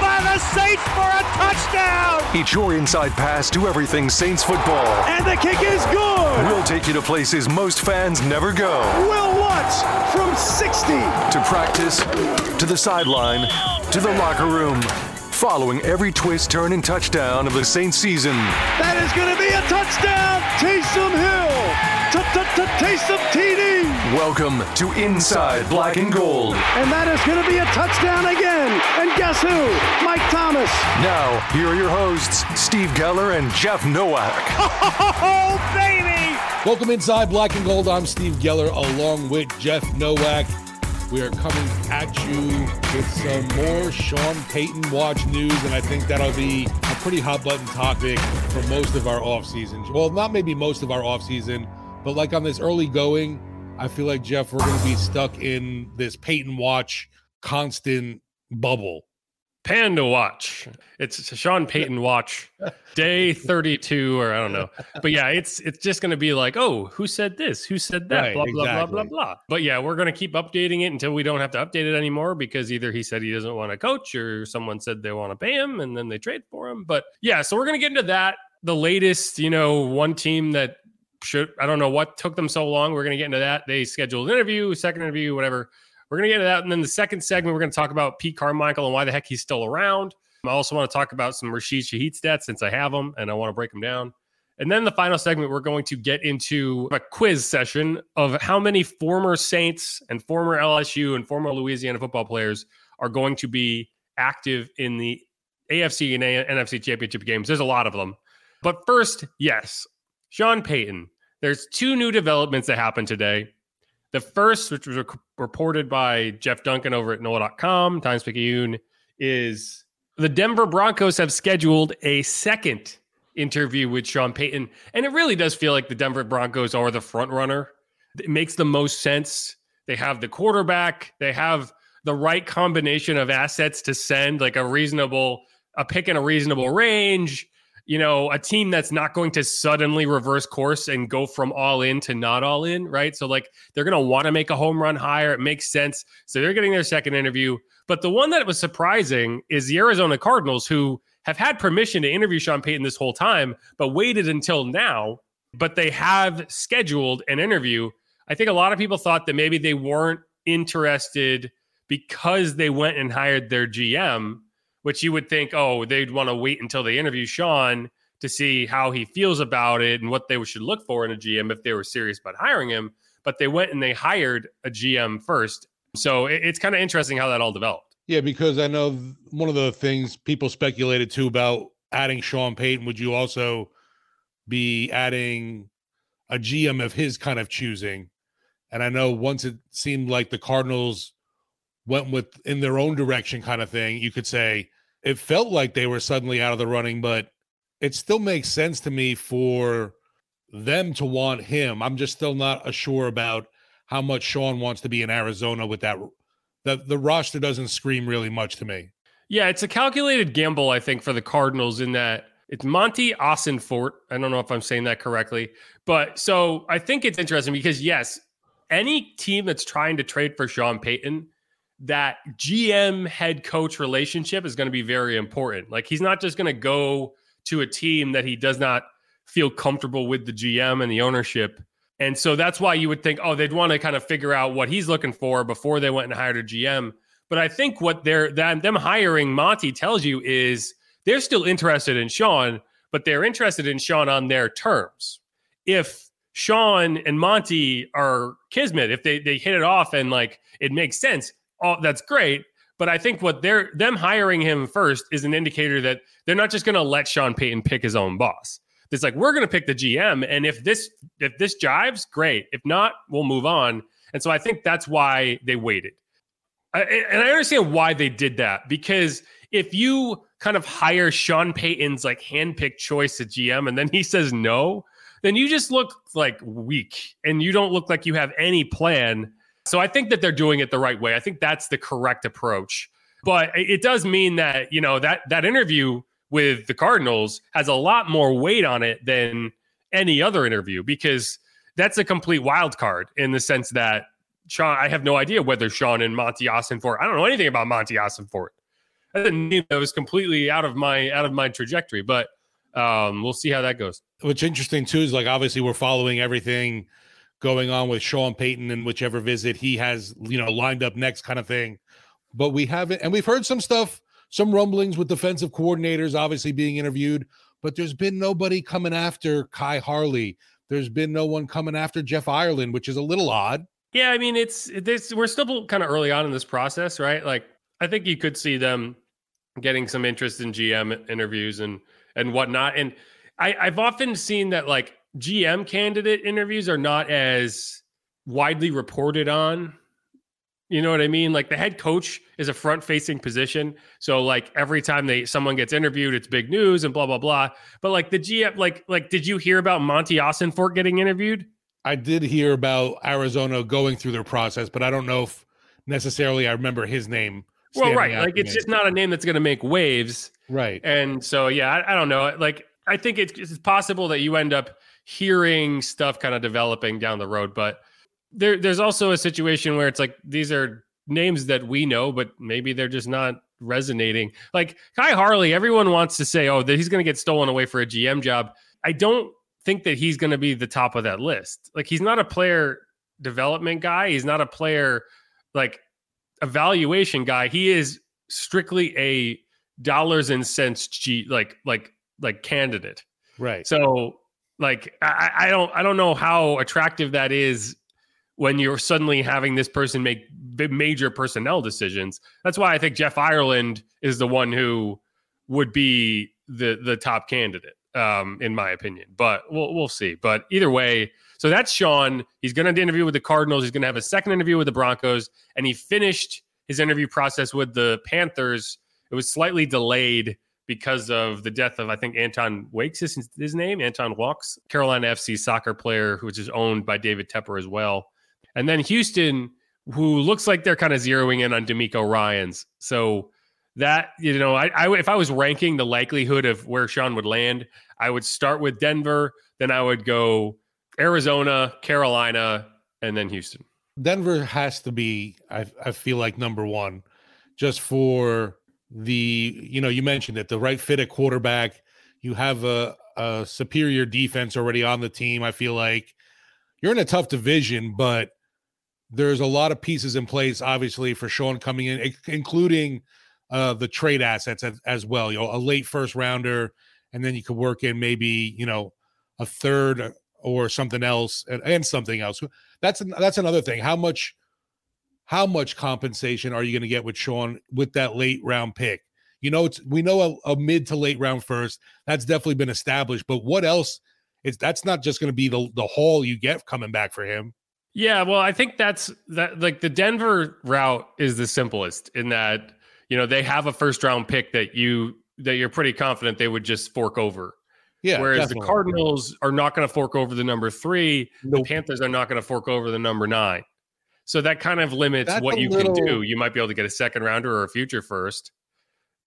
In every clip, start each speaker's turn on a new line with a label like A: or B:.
A: by the Saints for a touchdown.
B: It's your inside pass to everything Saints football.
A: And the kick is good.
B: We'll take you to places most fans never go.
A: Wil Lutz from 60.
B: To practice, to the sideline, to the locker room. Following every twist, turn, and touchdown of the Saints season.
A: That is going to be a touchdown. Taysom Hill. Taysom TD.
B: Welcome to Inside Black and Gold.
A: And that is going to be a touchdown again. And guess who? Mike Thomas.
B: Now, here are your hosts, Steve Geller and Jeff Nowak.
A: Oh, baby!
C: Welcome inside Black and Gold. I'm Steve Geller along with Jeff Nowak. We are coming at you with some more Sean Payton watch news, and I think that'll be a pretty hot button topic for most of our off season. Well, not maybe most of our off season, but like on this early going, I feel like Jeff, we're going to be stuck in this Payton watch constant bubble.
D: Panda watch. It's a Sean Payton watch, day 32, or I don't know. But yeah, it's it's just going to be like, oh, who said this? Who said that?
C: Right,
D: blah, blah, blah, blah, blah. But yeah, we're going to keep updating it until we don't have to update it anymore because either he said he doesn't want to coach or someone said they want to pay him and then they trade for him. But yeah, so we're going to get into that. The latest, you know, one team that should, I don't know what took them so long. We're going to get into that. They scheduled an interview, second interview, whatever. We're going to get into that. And then the second segment, we're going to talk about Pete Carmichael and why the heck he's still around. I also want to talk about some Rashid Shaheed stats since I have them and I want to break them down. And then the final segment, we're going to get into a quiz session of how many former Saints and former LSU and former Louisiana football players are going to be active in the AFC and NFC championship games. There's a lot of them. But first, yes, Sean Payton. There's two new developments that happened today. The first, which was rec- reported by Jeff Duncan over at NOLA.com, Times Picayune, is the Denver Broncos have scheduled a second interview with Sean Payton. And it really does feel like the Denver Broncos are the front runner. It makes the most sense. They have the quarterback, they have the right combination of assets to send, like a reasonable, a pick in a reasonable range. You know, a team that's not going to suddenly reverse course and go from all in to not all in, right? So, like, they're going to want to make a home run higher. It makes sense. So, they're getting their second interview. But the one that was surprising is the Arizona Cardinals, who have had permission to interview Sean Payton this whole time, but waited until now. But they have scheduled an interview. I think a lot of people thought that maybe they weren't interested because they went and hired their GM, which you would think, oh, they'd want to wait until they interview Sean to see how he feels about it and what they should look for in a GM if they were serious about hiring him. But they went and they hired a GM first. So it- it's kind of interesting how that all developed.
C: Yeah, because I know one of the things people speculated too about adding Sean Payton, would you also be adding a GM of his kind of choosing? And I know once it seemed like the Cardinals went with in their own direction kind of thing, you could say it felt like they were suddenly out of the running, but it still makes sense to me for them to want him. I'm just still not sure about how much Sean wants to be in Arizona with that. The, the roster doesn't scream really much to me.
D: Yeah, it's a calculated gamble, I think, for the Cardinals in that it's Monti Ossenfort. I don't know if I'm saying that correctly, but so I think it's interesting because yes, any team that's trying to trade for Sean Payton, that GM head coach relationship is going to be very important. Like he's not just going to go to a team that he does not feel comfortable with the GM and the ownership. And so that's why you would think, oh, they'd want to kind of figure out what he's looking for before they went and hired a GM. But I think what they're that them hiring Monti tells you is they're still interested in Sean, but they're interested in Sean on their terms. If Sean and Monti are kismet, if they they hit it off and like it makes sense, oh, that's great. But I think what they're them hiring him first is an indicator that they're not just going to let Sean Payton pick his own boss. It's like we're going to pick the GM, and if this if this jives, great. If not, we'll move on. And so I think that's why they waited. I, and I understand why they did that because if you kind of hire Sean Payton's like handpicked choice at GM and then he says no, then you just look like weak and you don't look like you have any plan. So I think that they're doing it the right way. I think that's the correct approach. But it does mean that, you know, that that interview with the Cardinals has a lot more weight on it than any other interview because that's a complete wild card in the sense that Sean, I have no idea whether Sean and Monti Ossenfort, I don't know anything about Monti Ossenfort. that's a name that was completely out of my out of my trajectory. But um, we'll see how that goes.
C: What's interesting too is like obviously we're following everything going on with Sean Payton and whichever visit he has, you know, lined up next kind of thing. But we haven't, and we've heard some stuff, some rumblings with defensive coordinators obviously being interviewed, but there's been nobody coming after Khai Harley. There's been no one coming after Jeff Ireland, which is a little odd.
D: Yeah, I mean, it's this. We're still kind of early on in this process, right? Like, I think you could see them getting some interest in GM interviews and and whatnot. And I, I've often seen that like GM candidate interviews are not as widely reported on. You know what I mean? Like the head coach is a front facing position. So like every time they someone gets interviewed, it's big news and blah blah blah. But like the GM, like like did you hear about Monti Ossenfort getting interviewed?
C: I did hear about Arizona going through their process, but I don't know if necessarily I remember his name.
D: Well, right. Like it's me. just not a name that's going to make waves.
C: Right.
D: And so, yeah, I, I don't know. Like, I think it's, it's possible that you end up hearing stuff kind of developing down the road, but there, there's also a situation where it's like these are names that we know, but maybe they're just not resonating. Like Khai Harley, everyone wants to say, oh, that he's going to get stolen away for a GM job. I don't think that he's going to be the top of that list. Like he's not a player development guy. He's not a player like evaluation guy. He is strictly a dollars and cents G like like like candidate.
C: Right.
D: So like I, I don't I don't know how attractive that is when you're suddenly having this person make major personnel decisions. That's why I think Jeff Ireland is the one who would be the the top candidate um, in my opinion. But we'll we'll see. But either way, so that's Sean. He's going to interview with the Cardinals. He's going to have a second interview with the Broncos, and he finished his interview process with the Panthers. It was slightly delayed because of the death of I think Anton Walkes is his name. Anton Walkes, Carolina FC soccer player, which is owned by David Tepper as well. And then Houston, who looks like they're kind of zeroing in on DeMeco Ryans. So that you know, I, I if I was ranking the likelihood of where Sean would land, I would start with Denver, then I would go Arizona, Carolina, and then Houston.
C: Denver has to be, I, I feel like number one, just for the, you know, you mentioned it, the right fit at quarterback. You have a, a superior defense already on the team. I feel like you're in a tough division, but there's a lot of pieces in place, obviously, for Sean coming in, including uh, the trade assets as, as well. You know, a late first rounder, and then you could work in maybe you know a third or something else and, and something else. That's that's another thing. How much how much compensation are you going to get with Sean with that late round pick? You know, it's we know a, a, mid to late round first. That's definitely been established. But what else? It's that's not just going to be the the haul you get coming back for him.
D: Yeah, well, I think that's that. Like the Denver route is the simplest in that you know they have a first round pick that you that you're pretty confident they would just fork over.
C: Yeah.
D: Whereas definitely. the Cardinals are not going to fork over the number three. Nope. The Panthers are not going to fork over the number nine. So that kind of limits That's what you little... can do. You might be able to get a second rounder or a future first,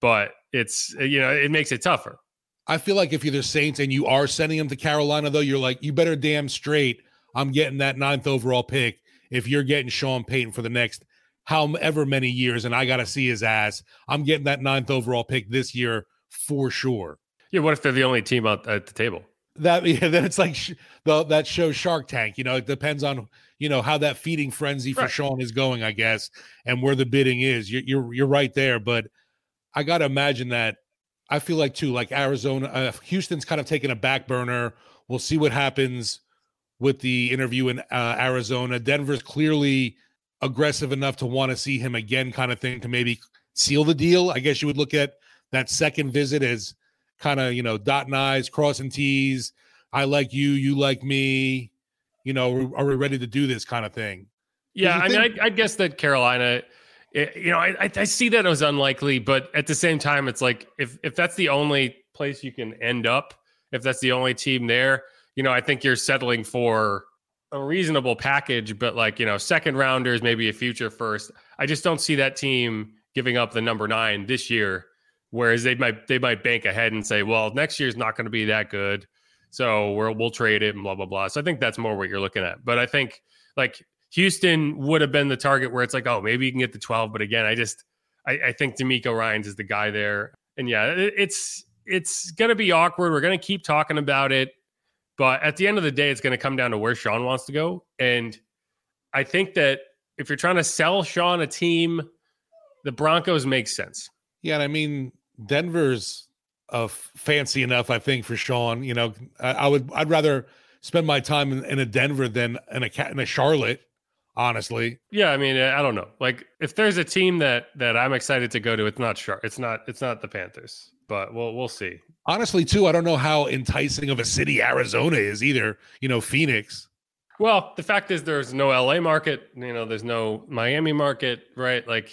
D: but it's eh, you know it makes it tougher.
C: I feel like if you're the Saints and you are sending them to Carolina, though, you're like you better damn straight. I'm getting that ninth overall pick. If you're getting Sean Payton for the next however many years, and I got to see his ass, I'm getting that ninth overall pick this year for sure.
D: Yeah, what if they're the only team out at the table?
C: That yeah, then it's like sh- the that shows Shark Tank. You know, it depends on you know how that feeding frenzy for right. Sean is going, I guess, and where the bidding is. You're you're, you're right there, but I got to imagine that. I feel like too, like Arizona, uh, Houston's kind of taking a back burner. We'll see what happens with the interview in uh, Arizona. Denver's clearly aggressive enough to want to see him again, kind of thing, to maybe seal the deal. I guess you would look at that second visit as kind of you know dotting i's crossing t's. I like you you like me. You know are we ready to do this kind of thing
D: yeah i think- mean I, I, guess that carolina it, you know I, I see that as unlikely but at the same time it's like if if that's the only place you can end up if that's the only team there you know i think you're settling for a reasonable package but like you know second rounders maybe a future first. I just don't see that team giving up the number nine this year Whereas they might they might bank ahead and say, well, next year's not going to be that good, so we'll we'll trade it and blah blah blah. So I think that's more what you're looking at. But I think like Houston would have been the target where it's like, oh, maybe you can get the 12, but again, I just I, I think DeMeco Ryans is the guy there. And yeah, it, it's it's going to be awkward. We're going to keep talking about it, but at the end of the day, it's going to come down to where Sean wants to go. And I think that if you're trying to sell Sean a team, the Broncos make sense.
C: Yeah, and I mean Denver's uh, fancy enough, I think, for Sean. You know, I, I would I'd rather spend my time in, in, a Denver than in a in a Charlotte. Honestly,
D: yeah. I mean, I don't know. Like, if there's a team that that I'm excited to go to, it's not Char. It's not. It's not the Panthers. But we'll we'll see.
C: Honestly, too, I don't know how enticing of a city Arizona is either. You know, Phoenix.
D: Well, the fact is, there's no LA market. You know, there's no Miami market, right? Like,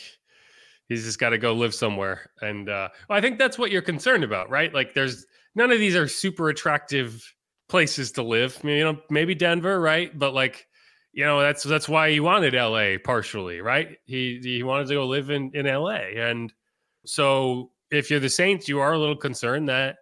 D: he's just got to go live somewhere. And uh, well, I think that's what you're concerned about, right? Like, there's none of these are super attractive places to live. I mean, you know, maybe Denver, right? But like, you know, that's that's why he wanted LA partially, right? He he wanted to go live in in LA, and so if you're the Saints, you are a little concerned that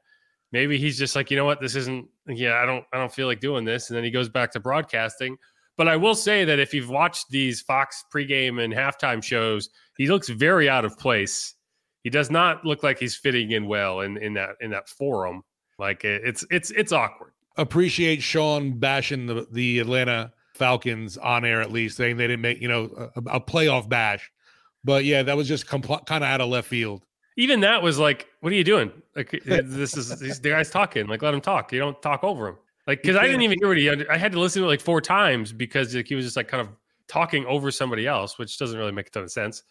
D: maybe he's just like, you know what, this isn't. Yeah, I don't I don't feel like doing this, and then he goes back to broadcasting. But I will say that if you've watched these Fox pregame and halftime shows, he looks very out of place. He does not look like he's fitting in well in, in that in that forum. Like it's it's it's awkward.
C: Appreciate Sean bashing the the Atlanta Falcons on air at least, saying they didn't make you know a, a playoff bash. But yeah, that was just compl- kind of out of left field.
D: Even that was like, what are you doing? Like this is the guy's talking. Like let him talk. You don't talk over him. Like because I didn't even hear what he. I had to listen to it like four times because like, he was just like kind of talking over somebody else, which doesn't really make a ton of sense.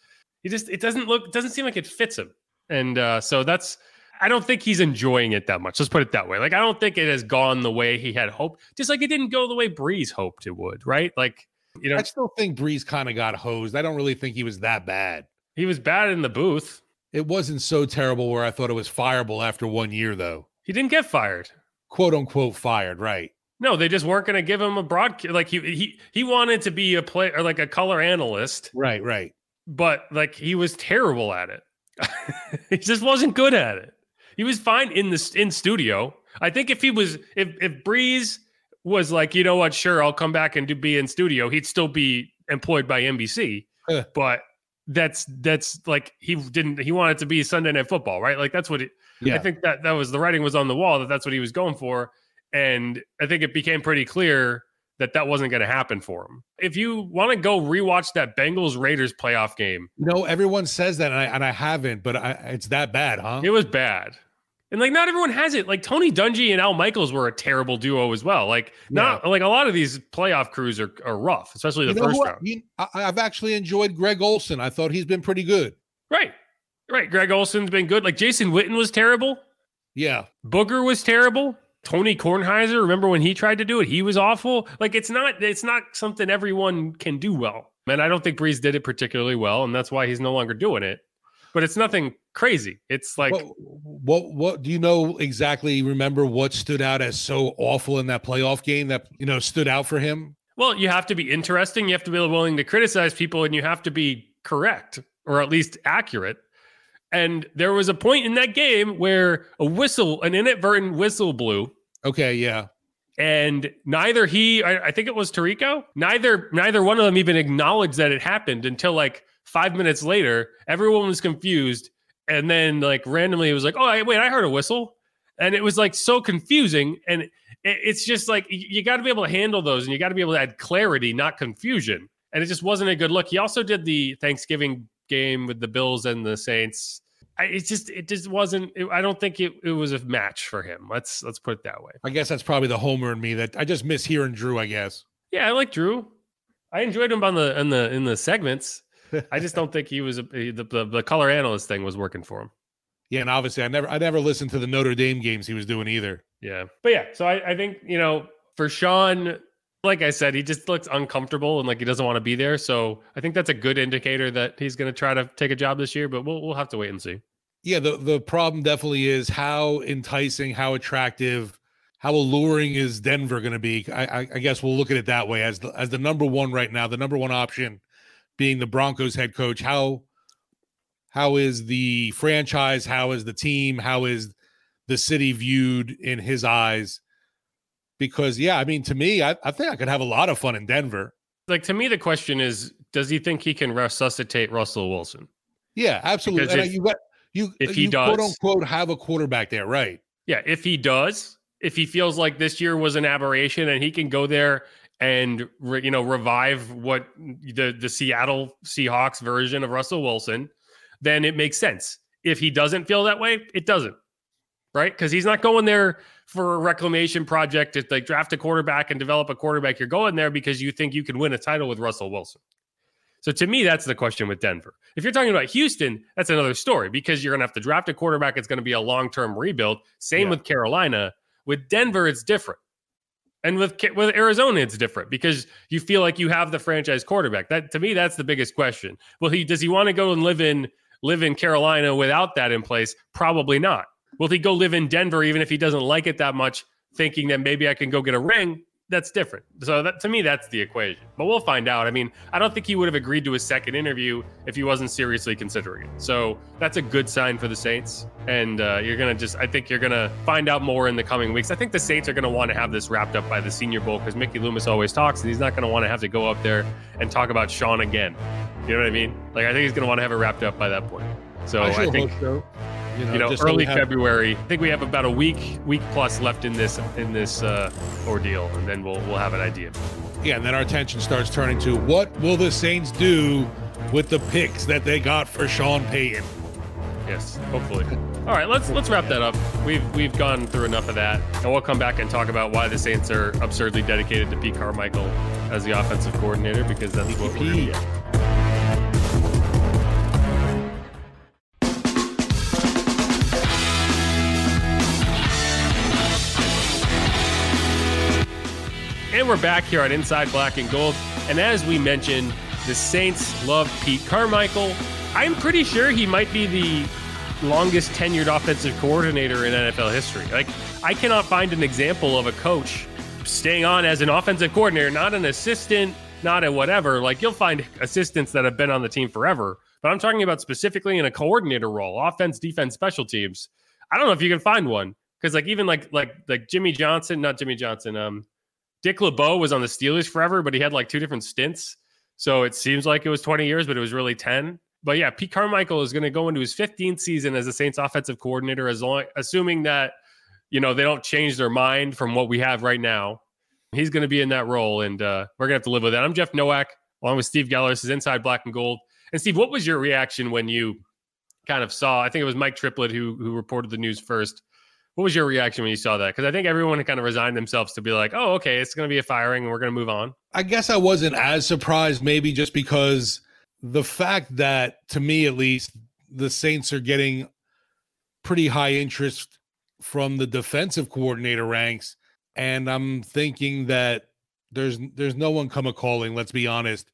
D: He just it doesn't look doesn't seem like it fits him, and uh, so that's I don't think he's enjoying it that much. Let's put it that way. Like I don't think it has gone the way he had hoped. Just like it didn't go the way Brees hoped it would. Right? Like you know,
C: I still think Brees kind of got hosed. I don't really think he was that bad.
D: He was bad in the booth.
C: It wasn't so terrible where I thought it was fireable after one year, though.
D: He didn't get fired.
C: "Quote unquote" fired, right?
D: No, they just weren't going to give him a broadcast. Like he he he wanted to be a play or like a color analyst,
C: right? Right.
D: But like he was terrible at it. he just wasn't good at it. He was fine in the in studio. I think if he was if if Brees was like, you know what, sure, I'll come back and do be in studio, he'd still be employed by NBC. but that's that's like he didn't he wanted to be Sunday Night Football, right? Like that's what it. Yeah. I think that that was the writing was on the wall that that's what he was going for, and I think it became pretty clear that that wasn't going to happen for him. If you want to go rewatch that Bengals Raiders playoff game,
C: you know everyone says that, and I and I haven't, but I, it's that bad, huh?
D: It was bad. And like not everyone has it. Like Tony Dungy and Al Michaels were a terrible duo as well. Like not yeah. like a lot of these playoff crews are, are rough, especially the you first round.
C: I, I've actually enjoyed Greg Olsen. I thought he's been pretty good.
D: Right. Right. Greg Olsen's been good. Like Jason Witten was terrible.
C: Yeah.
D: Booger was terrible. Tony Kornheiser, remember when he tried to do it? He was awful. Like it's not it's not something everyone can do well. And I don't think Brees did it particularly well, and that's why he's no longer doing it but it's nothing crazy. It's like
C: what, what, what do you know exactly? Remember what stood out as so awful in that playoff game that you know stood out for him?
D: Well, you have to be interesting. You have to be willing to criticize people, and you have to be correct or at least accurate. And there was a point in that game where a whistle, an inadvertent whistle blew.
C: Okay, yeah.
D: And neither he, I, I think it was Tirico, neither neither one of them even acknowledged that it happened until like Five minutes later, everyone was confused. And then, like, randomly, it was like, oh, wait, I heard a whistle. And it was like so confusing. And it's just like, you got to be able to handle those and you got to be able to add clarity, not confusion. And it just wasn't a good look. He also did the Thanksgiving game with the Bills and the Saints. I, it just it just wasn't. It, I don't think it, it was a match for him. Let's let's put it that way.
C: I guess that's probably the homer in me that I just miss hearing Drew. I guess.
D: Yeah, I like Drew. I enjoyed him on the in the in the segments. I just don't think he was a, the, the, the color analyst thing was working for him.
C: Yeah, and obviously I never I never listened to the Notre Dame games he was doing either.
D: Yeah, but yeah, so I, I think you know for Sean, like I said, he just looks uncomfortable and like he doesn't want to be there. So I think that's a good indicator that he's going to try to take a job this year. But we'll we'll have to wait and see.
C: Yeah, the the problem definitely is how enticing, how attractive, how alluring is Denver going to be. I, I, I guess we'll look at it that way as the as the number one right now, the number one option being the Broncos head coach, how how is the franchise, how is the team, how is the city viewed in his eyes? Because yeah, I mean, to me, I, I think I could have a lot of fun in Denver.
D: Like to me, the question is, does he think he can resuscitate Russell Wilson?
C: Yeah, absolutely.
D: Because
C: And
D: if-
C: you got you
D: if he
C: you quote unquote have a quarterback there, right?
D: Yeah, if he does, if he feels like this year was an aberration and he can go there and re, you know revive what the the Seattle Seahawks version of Russell Wilson, then it makes sense. If he doesn't feel that way, it doesn't. Right? Cuz he's not going there for a reclamation project to like draft a quarterback and develop a quarterback. You're going there because you think you can win a title with Russell Wilson. So to me, that's the question with Denver. If you're talking about Houston, that's another story because you're going to have to draft a quarterback. It's going to be a long term rebuild. Same
C: Yeah.
D: with Carolina. With Denver, it's different. And with with Arizona, it's different because you feel like you have the franchise quarterback. That to me, that's the biggest question. Well, he does he want to go and live in live in Carolina without that in place? Probably not. Will he go live in Denver even if he doesn't like it that much, thinking that maybe I can go get a ring? That's different. So that to me, that's the equation. But we'll find out. I mean, I don't think he would have agreed to a second interview if he wasn't seriously considering it. So that's a good sign for the Saints. And uh, you're gonna just, I think you're gonna find out more in the coming weeks. I think the Saints are gonna want to have this wrapped up by the Senior Bowl because Mickey Loomis always talks, and he's not gonna want to have to go up there and talk about Sean again. You know what I mean? Like I think he's gonna want to have it wrapped up by that point. So I,
C: sure
D: think
C: so. You know,
D: you know early
C: have-
D: February. I think we have about a week, week plus left in this in this uh, ordeal, and then we'll we'll have an idea.
C: Yeah, and then our attention starts turning to what will the Saints do with the picks that they got for Sean Payton?
D: Yes, hopefully. All right, let's let's wrap that up. We've we've gone through enough of that, and we'll come back and talk about why the Saints are absurdly dedicated to Pete Carmichael as the offensive coordinator because that's what we're gonna get. And we're back here on Inside Black and Gold. And as we mentioned, the Saints love Pete Carmichael. I'm pretty sure he might be the longest tenured offensive coordinator in NFL history. Like, I cannot find an example of a coach staying on as an offensive coordinator, not an assistant, not a whatever. Like, you'll find assistants that have been on the team forever, but I'm talking about specifically in a coordinator role, offense, defense, special teams. I don't know if you can find one because, like, even like like like Jimmy Johnson, not Jimmy Johnson, um, Dick LeBeau was on the Steelers forever, but he had like two different stints. So it seems like it was 20 years, but it was really 10. But yeah, Pete Carmichael is going to go into his 15th season as the Saints offensive coordinator, as long assuming that you know they don't change their mind from what we have right now. He's going to be in that role, and uh, we're going to have to live with that. I'm Jeff Nowak, along with Steve Geller. This is Inside Black and Gold. And Steve, what was your reaction when you kind of saw? I think it was Mike Triplett who who reported the news first. What was your reaction when you saw that? Because I think everyone kind of resigned themselves to be like, "Oh, okay, it's going to be a firing, and we're going to move on."
C: I guess I wasn't as surprised, maybe just because the fact that, to me at least, the Saints are getting pretty high interest from the defensive coordinator ranks, and I'm thinking that there's there's no one come a calling. Let's be honest,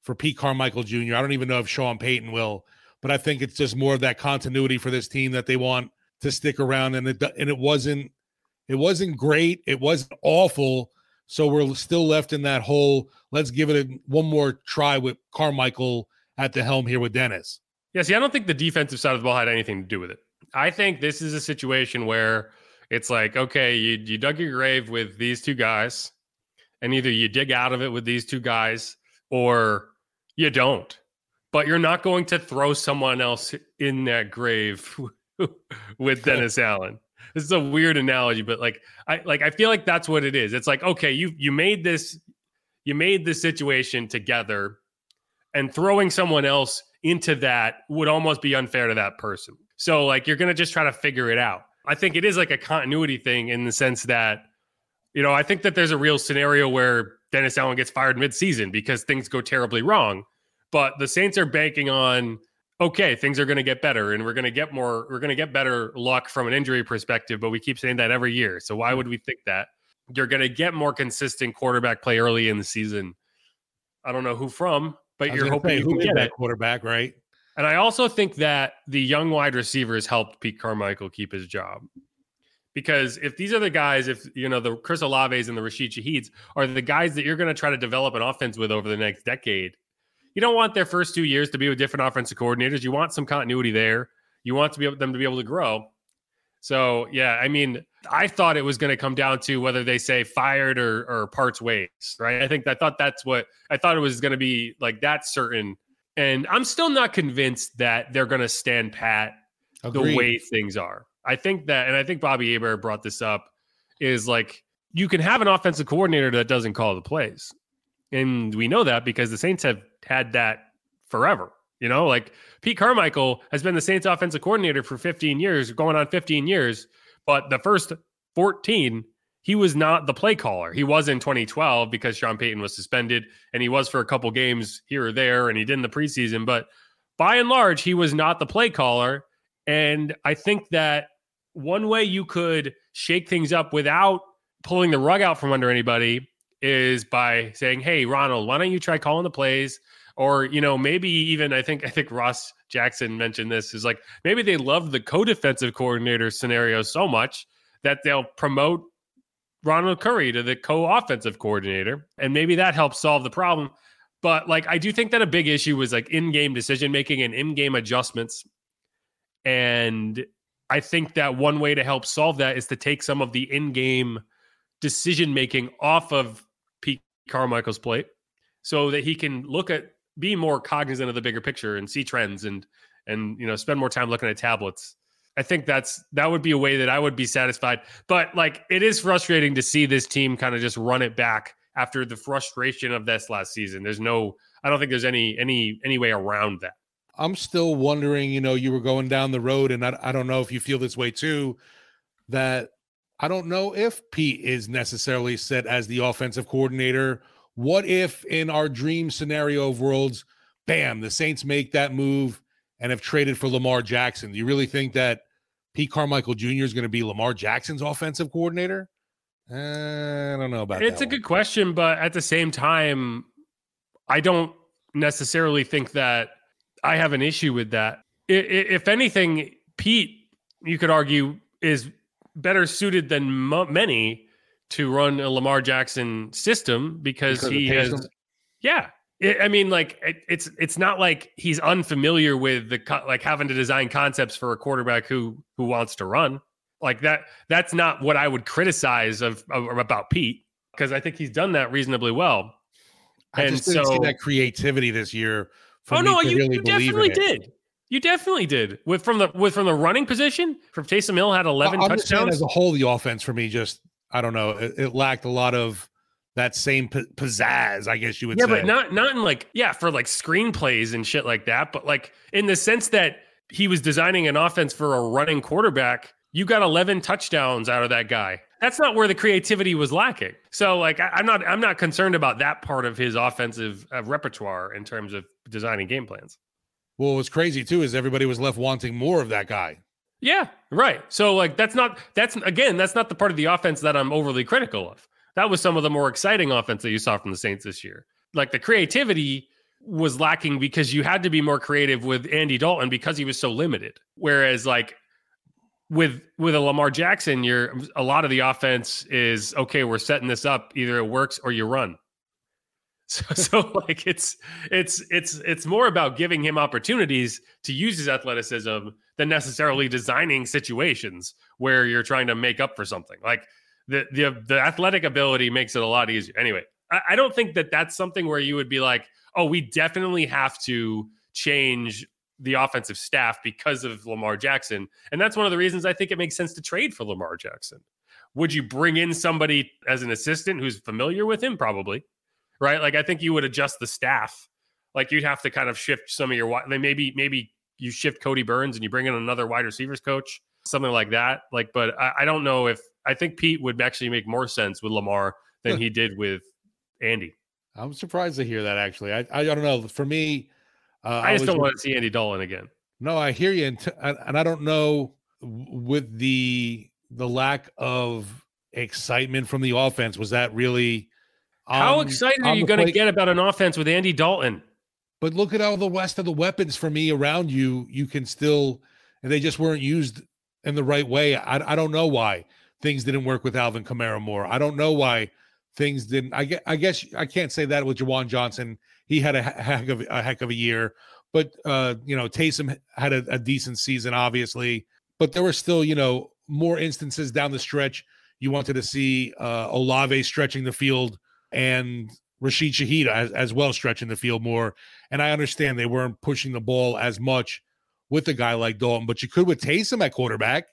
C: for Pete Carmichael Jr. I don't even know if Sean Payton will, but I think it's just more of that continuity for this team that they want to stick around, and it and it wasn't it wasn't great, it wasn't awful. So we're still left in that hole. Let's give it a, one more try with Carmichael at the helm here with Dennis.
D: Yeah, see, I don't think the defensive side of the ball had anything to do with it. I think this is a situation where it's like, okay, you you dug your grave with these two guys, and either you dig out of it with these two guys or you don't. But you're not going to throw someone else in that grave with Dennis Allen. This is a weird analogy, but like I like I feel like that's what it is. It's like, okay, you you made this you made this situation together and throwing someone else into that would almost be unfair to that person. So like you're to just try to figure it out. I think it is like a continuity thing in the sense that you know, I think that there's a real scenario where Dennis Allen gets fired mid-season because things go terribly wrong. But the Saints are banking on okay, things are going to get better and we're going to get more we're going to get better luck from an injury perspective, but we keep saying that every year. So why hmm. would we think that? You're going to get more consistent quarterback play early in the season. I don't know who from, but you're hoping
C: say,
D: you
C: who
D: can get
C: that quarterback, right?
D: And I also think that the young wide receivers helped Pete Carmichael keep his job. Because if these are the guys, if you know the Chris Olaves and the Rashid Shaheeds are the guys that you're going to try to develop an offense with over the next decade, you don't want their first two years to be with different offensive coordinators. You want some continuity there. You want to be able, them to be able to grow. So yeah, I mean, I thought it was going to come down to whether they say fired or, or parts ways, right? I think I thought that's what I thought it was going to be like that certain And I'm still not convinced that they're going to stand pat
C: Agreed.
D: the way things are. I think that, and I think Bobby Hebert brought this up, is like you can have an offensive coordinator that doesn't call the plays. And we know that because the Saints have had that forever. You know, like Pete Carmichael has been the Saints offensive coordinator for 15 years, going on 15 years. But the first 14, he was not the play caller. He was in 2012 because Sean Payton was suspended and he was for a couple games here or there and he did in the preseason. But by and large, he was not the play caller. And I think that one way you could shake things up without pulling the rug out from under anybody is by saying, "Hey, Ronald, why don't you try calling the plays?" Or you know, maybe even I think I think Ross Jackson mentioned this is like maybe they love the co-defensive coordinator scenario so much that they'll promote Ronald Curry to the co-offensive coordinator, and maybe that helps solve the problem. But like, I do think that a big issue was like in-game decision making and in-game adjustments, and I think that one way to help solve that is to take some of the in-game decision making off of Carmichael's plate, so that he can look at be more cognizant of the bigger picture and see trends and and you know spend more time looking at tablets. I think that's that would be a way that I would be satisfied. But like it is frustrating to see this team kind of just run it back after the frustration of this last season. There's no I don't think there's any any any way around that.
C: I'm still wondering, you know, you were going down the road, and I, I don't know if you feel this way too, that I don't know if Pete is necessarily set as the offensive coordinator. What if in our dream scenario of worlds, bam, the Saints make that move and have traded for Lamar Jackson? Do you really think that Pete Carmichael Jr. is going to be Lamar Jackson's offensive coordinator? Uh, I don't know about that.
D: It's a
C: one.
D: good question, but at the same time, I don't necessarily think that I have an issue with that. If anything, Pete, you could argue, is better suited than mo- many to run a Lamar Jackson system because,
C: Because
D: he has, yeah. I I mean, like it, it's it's not like he's unfamiliar with the co- like having to design concepts for a quarterback who who wants to run like that. That's not what I would criticize of, of about Pete because I think he's done that reasonably well.
C: I
D: and
C: just didn't see that creativity this year. For
D: oh
C: me
D: no, you,
C: really
D: you definitely did. You definitely did. With from the with from the running position, from Taysom Hill had eleven
C: I'm just
D: touchdowns.
C: as a whole, the offense for me just I don't know. It, it lacked a lot of that same p- pizzazz, I guess you would
D: yeah,
C: say.
D: but not not in like yeah for like screenplays and shit like that. But like in the sense that he was designing an offense for a running quarterback. You got eleven touchdowns out of that guy. That's not where the creativity was lacking. So like I, I'm not I'm not concerned about that part of his offensive uh, repertoire in terms of designing game plans.
C: Well, what's crazy too is everybody was left wanting more of that guy.
D: Yeah, right. So like that's not that's again that's not the part of the offense that I'm overly critical of. That was some of the more exciting offense that you saw from the Saints this year. Like the creativity was lacking because you had to be more creative with Andy Dalton because he was so limited. Whereas like with with a Lamar Jackson, you're a lot of the offense is okay, we're setting this up, either it works or you run. So, so like it's it's it's it's more about giving him opportunities to use his athleticism than necessarily designing situations where you're trying to make up for something. Like the the the athletic ability makes it a lot easier. Anyway, I, I don't think that that's something where you would be like, oh, we definitely have to change the offensive staff because of Lamar Jackson, and that's one of the reasons I think it makes sense to trade for Lamar Jackson. Would you bring in somebody as an assistant who's familiar with him? Probably right? Like I think you would adjust the staff. Like you'd have to kind of shift some of your like maybe maybe you shift Kodi Burns and you bring in another wide receivers coach, something like that. Like, but I, I don't know if I think Pete would actually make more sense with Lamar than he did with Andy.
C: I'm surprised to hear that. Actually, I I don't know. For me, uh,
D: I just
C: was-
D: don't want to see Andy Dalton again.
C: No, I hear you, and, t- and and I don't know with the the lack of excitement from the offense. Was that really?
D: How
C: on-
D: excited are you going to get about an offense with Andy Dalton?
C: But look at all the rest of the weapons for me around you. You can still, and they just weren't used in the right way. I, I don't know why things didn't work with Alvin Kamara more. I don't know why things didn't. I guess, I guess I can't say that with Juwan Johnson. He had a heck of a heck of a year, but uh, you know Taysom had a, a decent season, obviously. But there were still, you know, more instances down the stretch. You wanted to see uh, Olave stretching the field and Rashid Shaheed as, as well stretching the field more. And I understand they weren't pushing the ball as much with a guy like Dalton, but you could with Taysom at quarterback.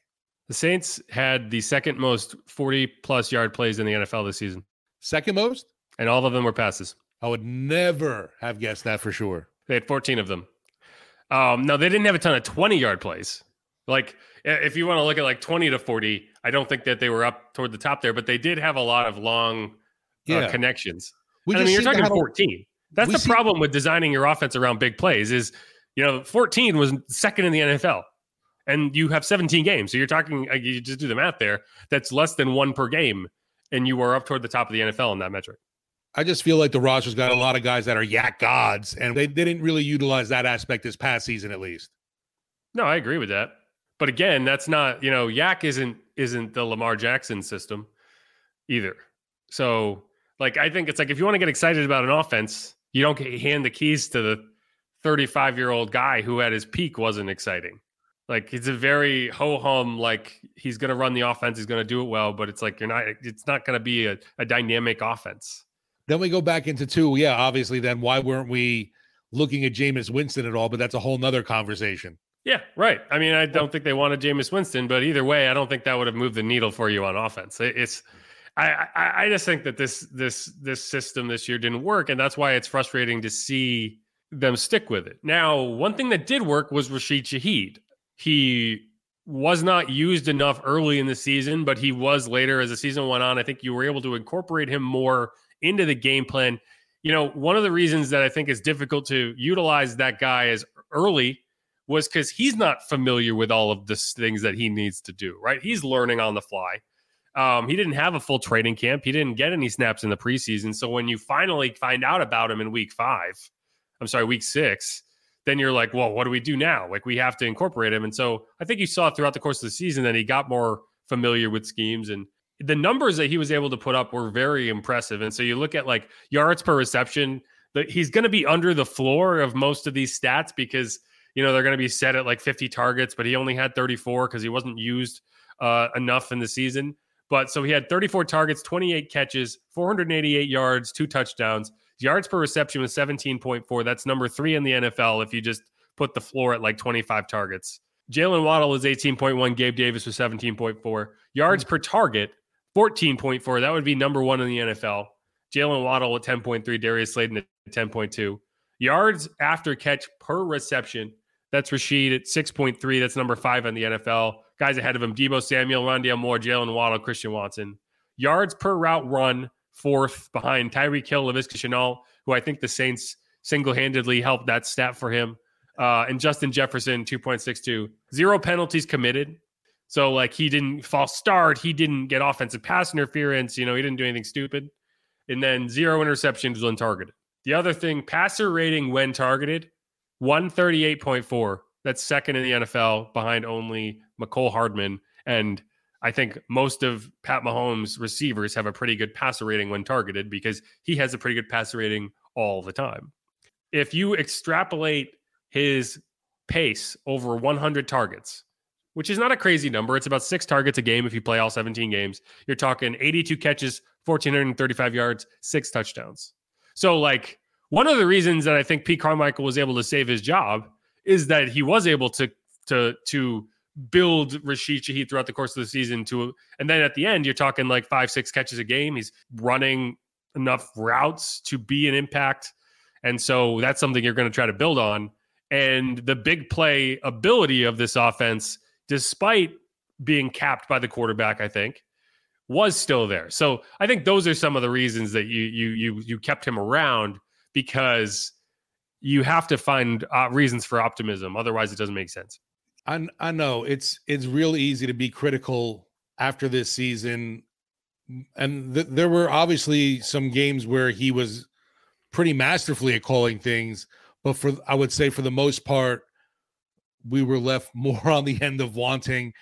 D: The Saints had the second most 40 plus yard plays in the NFL this season.
C: Second most?
D: And all of them were passes.
C: I would never have guessed that for sure.
D: They had 14 of them. Um, no, they didn't have a ton of 20 yard plays. Like if you want to look at like 20 to 40, I don't think that they were up toward the top there, but they did have a lot of long yeah. uh, connections. I mean, you're talking 14. That's the see- problem with designing your offense around big plays is, you know, 14 was second in the NFL and you have 17 games. So you're talking, uh, you just do the math there. That's less than one per game. And you are up toward the top of the NFL in that metric.
C: I just feel like the roster's got a lot of guys that are YAC gods, and they, they didn't really utilize that aspect this past season, at least.
D: No, I agree with that. But again, that's not, you know, YAC isn't isn't the Lamar Jackson system either. So like I think it's like if you want to get excited about an offense, you don't hand the keys to the 35 year old guy who at his peak wasn't exciting. Like it's a very ho hum. Like he's going to run the offense, he's going to do it well, but it's like you're not. It's not going to be a, a dynamic offense.
C: Then we go back into two. Yeah, obviously. Then why weren't we looking at Jameis Winston at all? But that's a whole nother conversation.
D: Yeah, right. I mean, I don't think they wanted Jameis Winston, but either way, I don't think that would have moved the needle for you on offense. It's I, I, just think that this this this system this year didn't work, and that's why it's frustrating to see them stick with it. Now, one thing that did work was Rashid Shaheed. He was not used enough early in the season, but he was later as the season went on. I think you were able to incorporate him more into the game plan. You know, one of the reasons that I think is difficult to utilize that guy as early was because he's not familiar with all of the things that he needs to do, right? He's learning on the fly. Um, he didn't have a full training camp. He didn't get any snaps in the preseason. So when you finally find out about him in week five, I'm sorry, week six, then you're like, well, what do we do now? Like we have to incorporate him. And so I think you saw throughout the course of the season that he got more familiar with schemes and the numbers that he was able to put up were very impressive. And so you look at like yards per reception, that he's going to be under the floor of most of these stats because you know they're going to be set at like 50 targets, but he only had 34 because he wasn't used uh, enough in the season. But so he had 34 targets, 28 catches, 488 yards, two touchdowns. Yards per reception was 17.4. That's number three in the NFL if you just put the floor at like 25 targets. Jaylen Waddle was 18.1. Gabe Davis was 17.4. Yards hmm. per target, 14.4. That would be number one in the NFL. Jaylen Waddle at 10.3. Darius Slayton at 10.2. Yards after catch per reception. That's Rashid at 6.3. That's number five in the NFL. Guys ahead of him Deebo Samuel, Rondale Moore, Jaylen Waddle, Christian Watson. Yards per route run, fourth behind Tyreek Hill, Laviska Shenault, who I think the Saints single handedly helped that stat for him. Uh, and Justin Jefferson, 2.62. Zero penalties committed. So, like, he didn't false start. He didn't get offensive pass interference. You know, he didn't do anything stupid. And then zero interceptions when targeted. The other thing, passer rating when targeted, 138.4. That's second in the NFL behind only Mecole Hardman. And I think most of Pat Mahomes' receivers have a pretty good passer rating when targeted because he has a pretty good passer rating all the time. If you extrapolate his pace over 100 targets, which is not a crazy number, it's about six targets a game if you play all 17 games. You're talking 82 catches, 1,435 yards, six touchdowns. So, like, one of the reasons that I think Pete Carmichael was able to save his job is that he was able to to to build Rashid Shaheed throughout the course of the season to and then at the end you're talking like five six catches a game he's running enough routes to be an impact and so that's something you're going to try to build on and the big play ability of this offense despite being capped by the quarterback I think was still there so I think those are some of the reasons that you you you you kept him around because you have to find uh, reasons for optimism. Otherwise, it doesn't make sense.
C: I I know it's it's real easy to be critical after this season, and th- there were obviously some games where he was pretty masterfully at calling things, but for I would say for the most part, we were left more on the end of wanting,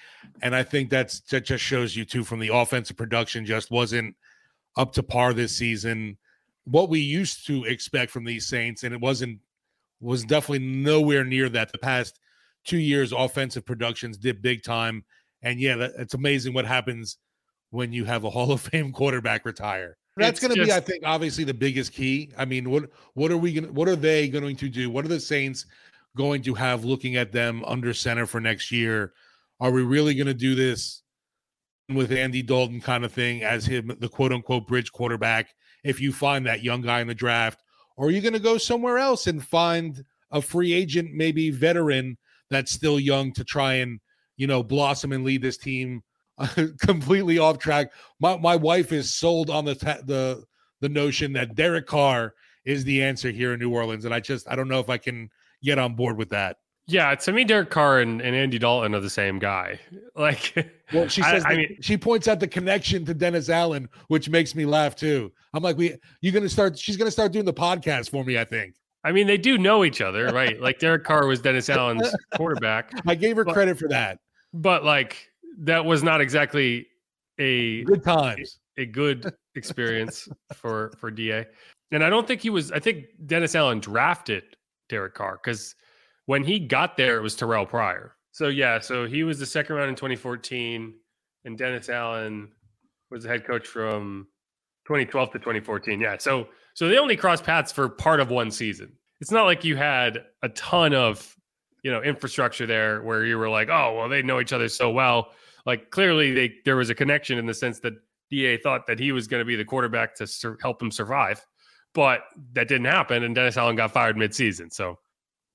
C: and I think that's that just shows you too from the offensive production just wasn't up to par this season. What we used to expect from these Saints, and it wasn't was definitely nowhere near that the past two years offensive productions did big time. And yeah, that, it's amazing what happens when you have a Hall of Fame quarterback retire. That's going to be, I think, obviously the biggest key. I mean, what what are we going? to What are they going to do? What are the Saints going to have looking at them under center for next year? Are we really going to do this with Andy Dalton kind of thing as him, the quote unquote bridge quarterback? If you find that young guy in the draft, or are you going to go somewhere else and find a free agent, maybe veteran that's still young to try and you know blossom and lead this team completely off track? My my wife is sold on the ta- the the notion that Derek Carr is the answer here in New Orleans, and I just I don't know if I can get on board with that.
D: Yeah, to me, Derek Carr and, and Andy Dalton are the same guy. Like,
C: Well, she says
D: I
C: that-
D: mean-
C: she points out the connection to Dennis Allen, which makes me laugh too. I'm like, we you're gonna start. She's gonna start doing the podcast for me. I think
D: I mean, they do know each other, right? Like Derek Carr was Dennis Allen's quarterback,
C: I gave her
D: Well-
C: credit for that.
D: but like that was not exactly a
C: Good times.
D: a good experience for for Da. And I don't think he was. I think Dennis Allen drafted Derek Carr because when he got there, it was Terrelle Pryor. So yeah, so he was the second round in 2014, and Dennis Allen was the head coach from 2012 to 2014. Yeah, so so they only crossed paths for part of one season. It's not like you had a ton of you know infrastructure there where you were like, oh well, they know each other so well. Like clearly, they there was a connection in the sense that Da thought that he was going to be the quarterback to sur- help him survive, but that didn't happen, and Dennis Allen got fired midseason. So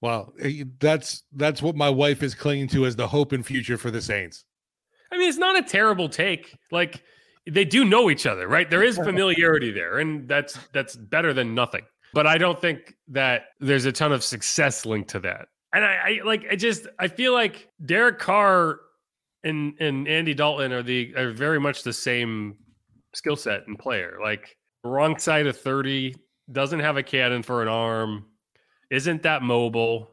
C: Well, eh, that's that's what my wife is clinging to as the hope and future for the Saints.
D: I mean, it's not a terrible take. Like they do know each other, right? There is familiarity there, and that's that's better than nothing. But I don't think that there's a ton of success linked to that. And I, I like I just I feel like Derek Carr and and Andy Dalton are the are very much the same skill set and player. Like wrong side of 30, doesn't have a cannon for an arm, isn't that mobile.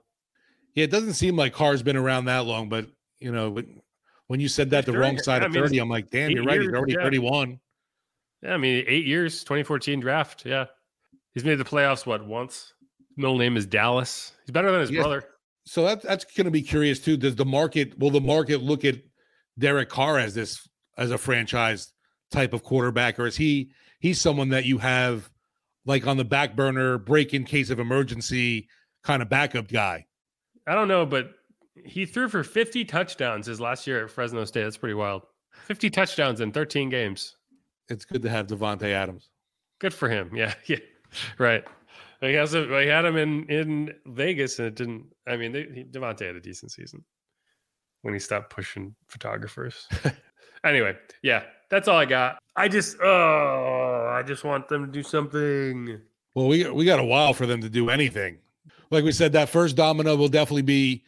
C: Yeah, it doesn't seem like Carr's been around that long, but you know, but when you said that the
D: Sure,
C: wrong side
D: I
C: of
D: mean,
C: 30, I'm like, damn, you're right. He's already
D: yeah.
C: 31.
D: Yeah, I mean, eight years, 2014 draft. Yeah. He's made the playoffs, what, once? Middle name is Dallas. He's better than his
C: Yeah.
D: brother.
C: So that, that's going to be curious too. Does the market, will the market look at Derek Carr as this, as a franchise type of quarterback, or is he, he's someone that you have like on the back burner, break in case of emergency kind of backup guy?
D: I don't know, but he threw for 50 touchdowns his last year at Fresno State. That's pretty wild. 50 touchdowns in 13 games.
C: It's good to have Davante Adams.
D: Good for him. Yeah. Yeah. Right. He has a, he had him in, in Vegas and it didn't, I mean, they, he, Davante had a decent season when he stopped pushing photographers. anyway, yeah, that's all I got. I just, oh, I just want them to do something.
C: Well, we we got a while for them to do anything. Like we said, that first domino will definitely be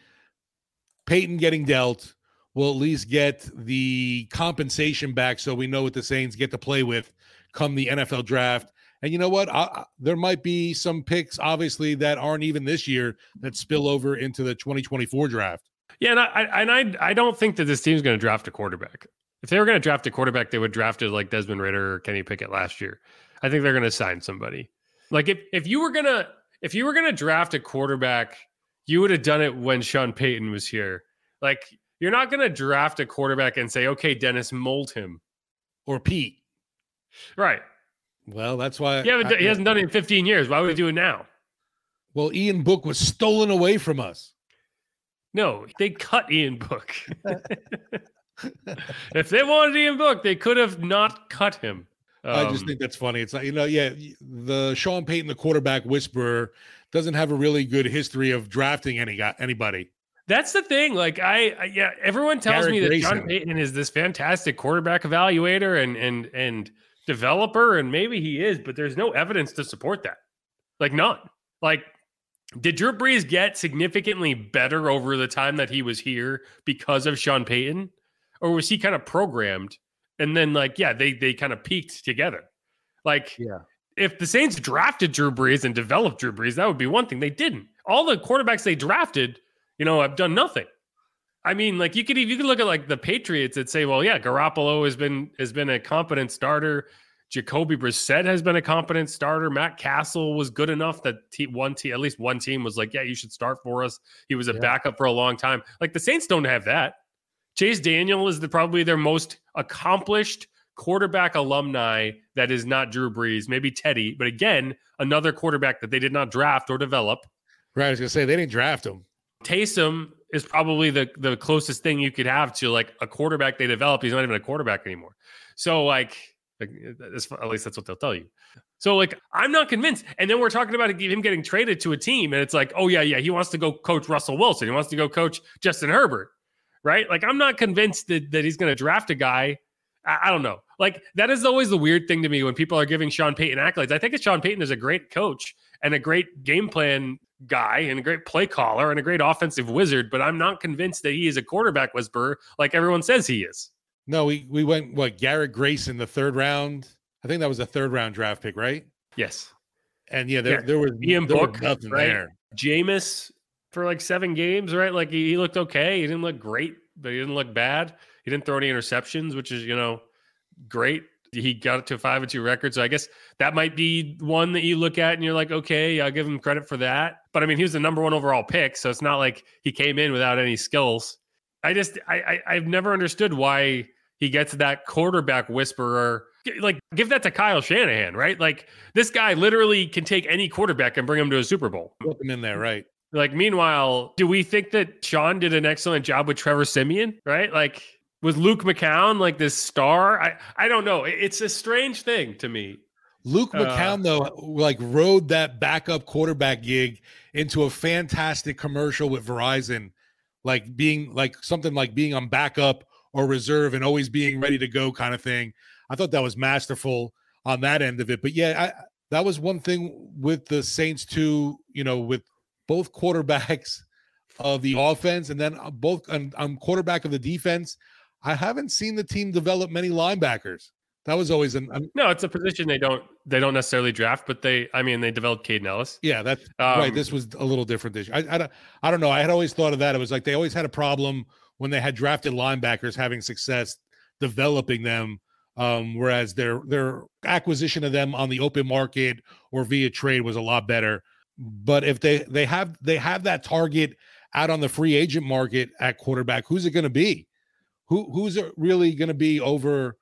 C: Payton getting dealt. We'll at least get the compensation back, so we know what the Saints get to play with come the NFL draft. And you know what? I, there might be some picks, obviously, that aren't even this year that spill over into the 2024 draft.
D: Yeah, and I I- and I I don't think that this team's going to draft a quarterback. If they were going to draft a quarterback, they would draft it like Desmond Ridder or Kenny Pickett last year. I think they're going to sign somebody. Like if if you were gonna if you were gonna draft a quarterback, you would have done it when Sean Payton was here. Like you're not going to draft a quarterback and say, okay, Dennis, mold him.
C: Or Pete.
D: Right.
C: Well, that's why.
D: He,
C: I-
D: he hasn't done it in 15 years. Why would we do it now?
C: well, Ian Book was stolen away from us.
D: No, they cut Ian Book. if they wanted Ian Book, they could have not cut him.
C: I just
D: Um,
C: think that's funny. It's like, you know, yeah, the Sean Payton, the quarterback whisperer, doesn't have a really good history of drafting any guy, anybody.
D: That's the thing. Like I, I yeah, everyone tells
C: Garrett
D: me that
C: Grayson.
D: Sean Payton is this fantastic quarterback evaluator and and and developer, and maybe he is, but there's no evidence to support that. Like none. Like, did Drew Brees get significantly better over the time that he was here because of Sean Payton, or was he kind of programmed? And then, like, yeah, they they kind of peaked together. Like,
C: Yeah.
D: If the Saints drafted Drew Brees and developed Drew Brees, that would be one thing. They didn't. All the quarterbacks they drafted, you know, have done nothing. I mean, like you could you could look at like the Patriots and say, well, yeah, Garoppolo has been has been a competent starter. Jacoby Brissett has been a competent starter. Matt Cassel was good enough that te- one team, at least one team, was like, yeah, you should start for us. He was a
C: Yeah.
D: backup for a long time. Like the Saints don't have that. Chase Daniel is the, probably their most accomplished quarterback alumni that is not Drew Brees, maybe Teddy, but again, another quarterback that they did not draft or develop.
C: Right. I was gonna say they didn't draft him.
D: Taysom is probably the the closest thing you could have to like a quarterback they developed. He's not even a quarterback anymore. So like, like at least that's what they'll tell you. So like, I'm not convinced. And then we're talking about him getting traded to a team, and it's like, oh yeah, yeah, he wants to go coach Russell Wilson. He wants to go coach Justin Herbert, right? Like, I'm not convinced that that he's going to draft a guy. I, don't know. Like that is always the weird thing to me when people are giving Sean Payton accolades. I think that Sean Payton is a great coach and a great game plan guy and a great play caller and a great offensive wizard, but I'm not convinced that he is a quarterback whisperer like everyone says he is.
C: No, we we went what Garrett Grayson in the third round. I think that was a third round draft pick, right?
D: Yes.
C: And yeah, there, yeah. there was
D: Ian
C: there
D: Book,
C: was nothing
D: right?
C: there.
D: Jameis for like seven games, right? Like he, he looked okay. He didn't look great, but he didn't look bad. He didn't throw any interceptions, which is, you know, great he got it to a five and two record. So I guess that might be one that you look at and you're like, okay, I'll give him credit for that. But I mean, he was the number one overall pick, so it's not like he came in without any skills. I just I, I have never understood why he gets that quarterback whisperer. Like, give that to Kyle Shanahan, right? Like this guy literally can take any quarterback and bring him to a Super Bowl.
C: Put him in there, right?
D: Like, meanwhile, do we think that Sean did an excellent job with Trevor Siemian, right? Like, with Luke McCown like this star. I I don't know. It's a strange thing to me.
C: Luke uh, McCown uh, though like rode that backup quarterback gig into a fantastic commercial with Verizon, like being like something like being on backup or reserve and always being ready to go kind of thing. I thought that was masterful on that end of it. But yeah, I, that was one thing with the Saints too. You know, with both quarterbacks of the offense and then both on, on quarterback of the defense. I haven't seen the team develop many linebackers. That was always an, an
D: no. It's a position they don't they don't necessarily draft, but they I mean they developed Kaden Elliss.
C: Yeah, that's um, right. This was a little different this year. I, I don't I don't know. I had always thought of that. It was like they always had a problem when they had drafted linebackers having success developing them, um, whereas their their acquisition of them on the open market or via trade was a lot better. But if they they have they have that target out on the free agent market at quarterback, who's it going to be? Who who's really going to be over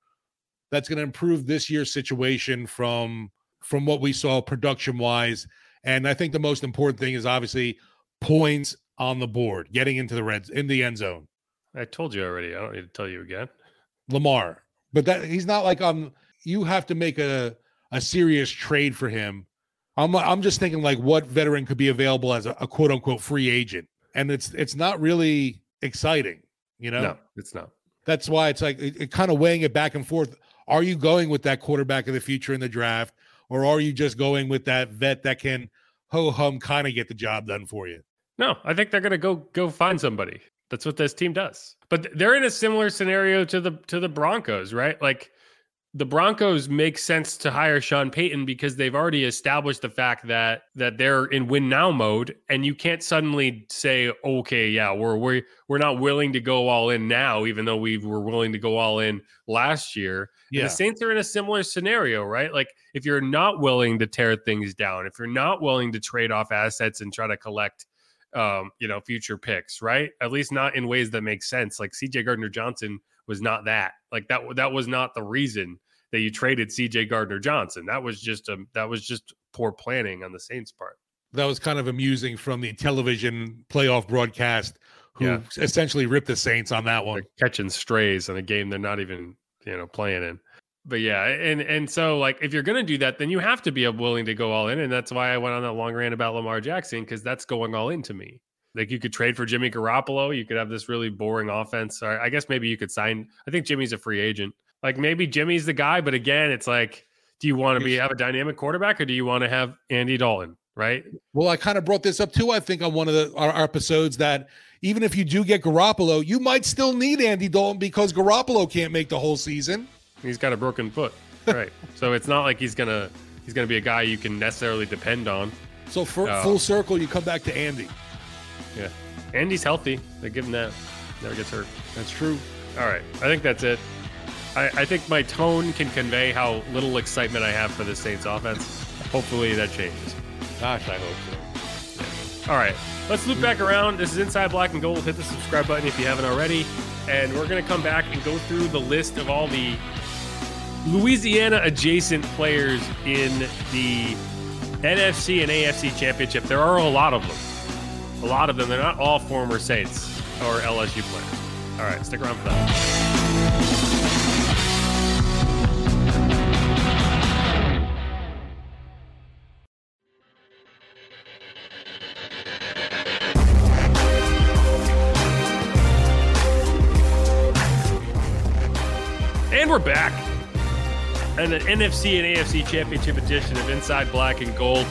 C: that's going to improve this year's situation from from what we saw production wise and i think the most important thing is obviously points on the board getting into the reds in the end zone.
D: I told you already i don't need to tell you again.
C: Lamar but that he's not like um you have to make a a serious trade for him. I'm i'm just thinking like what veteran could be available as a, a quote unquote free agent. And it's it's not really exciting you know
D: no it's not
C: that's why it's like it, it kind of weighing it back and forth. Are you going with that quarterback of the future in the draft, or are you just going with that vet that can ho hum kind of get the job done for you?
D: No, I think they're going to go go find somebody. That's what this team does. But they're in a similar scenario to the to the Broncos, right? Like the Broncos make sense to hire Sean Payton because they've already established the fact that that they're in win now mode, and you can't suddenly say, okay, yeah, we're we're we're not willing to go all in now, even though we were willing to go all in last year. Yeah. And the Saints are in a similar scenario, right? Like if you're not willing to tear things down, if you're not willing to trade off assets and try to collect um, you know, future picks, right? At least not in ways that make sense. Like CJ Gardner Johnson was not that. Like that that was not the reason that you traded CJ Gardner Johnson. That was just a that was just poor planning on the Saints part.
C: That was kind of amusing from the television playoff broadcast who yeah. essentially ripped the Saints on that one.
D: They're catching strays in a game they're not even, you know, playing in. But yeah, and and so like if you're gonna do that, then you have to be willing to go all in. And that's why I went on that long rant about Lamar Jackson, because that's going all into me. Like you could trade for Jimmy Garoppolo. You could have this really boring offense. Or I guess maybe you could sign. I think Jimmy's a free agent. Like maybe Jimmy's the guy, but again, it's like, do you want to be have a dynamic quarterback or do you want to have Andy Dalton? Right.
C: Well, I kind of brought this up too. I think on one of the our, our episodes that even if you do get Garoppolo, you might still need Andy Dalton because Garoppolo can't make the whole season.
D: He's got a broken foot. Right. so it's not like he's gonna he's gonna be a guy you can necessarily depend on.
C: So for uh, full circle, you come back to Andy.
D: Yeah. Andy's healthy. They give him that. Never gets hurt.
C: That's true.
D: All right. I think that's it. I, I think my tone can convey how little excitement I have for the Saints offense. Hopefully that changes.
C: Gosh, I hope so.
D: Yeah. All right. Let's loop back around. This is Inside Black and Gold. Hit the subscribe button if you haven't already. And we're going to come back and go through the list of all the Louisiana adjacent players in the NFC and AFC championship. There are a lot of them. A lot of them. They're not all former Saints or LSU players. All right, stick around for that. And we're back. And an NFC and AFC championship edition of Inside Black and Gold.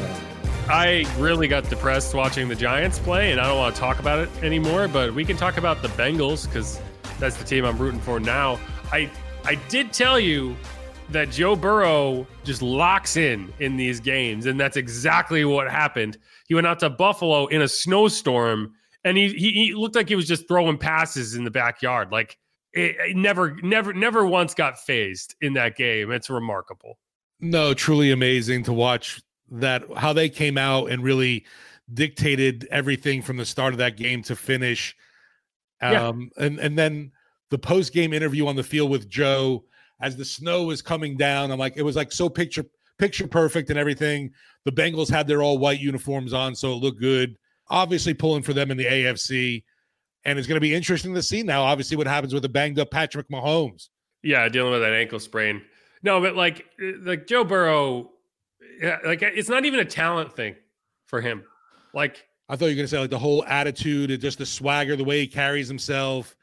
D: I really got depressed watching the Giants play, and I don't want to talk about it anymore. But we can talk about the Bengals because that's the team I'm rooting for now. I I did tell you that Joe Burrow just locks in in these games, and that's exactly what happened. He went out to Buffalo in a snowstorm, and he he, he looked like he was just throwing passes in the backyard, like. It, it never, never, never once got phased in that game. It's remarkable.
C: No, truly amazing to watch that how they came out and really dictated everything from the start of that game to finish. Um, yeah. and and then the post game interview on the field with Joe as the snow was coming down. I'm like, it was like so picture picture perfect and everything. The Bengals had their all white uniforms on, so it looked good. Obviously, pulling for them in the AFC. And it's going to be interesting to see now, obviously, what happens with a banged up Patrick Mahomes.
D: Yeah, dealing with that ankle sprain. No, but like, like Joe Burrow, like it's not even a talent thing for him. Like,
C: I thought you were going to say like the whole attitude and just the swagger, the way he carries himself.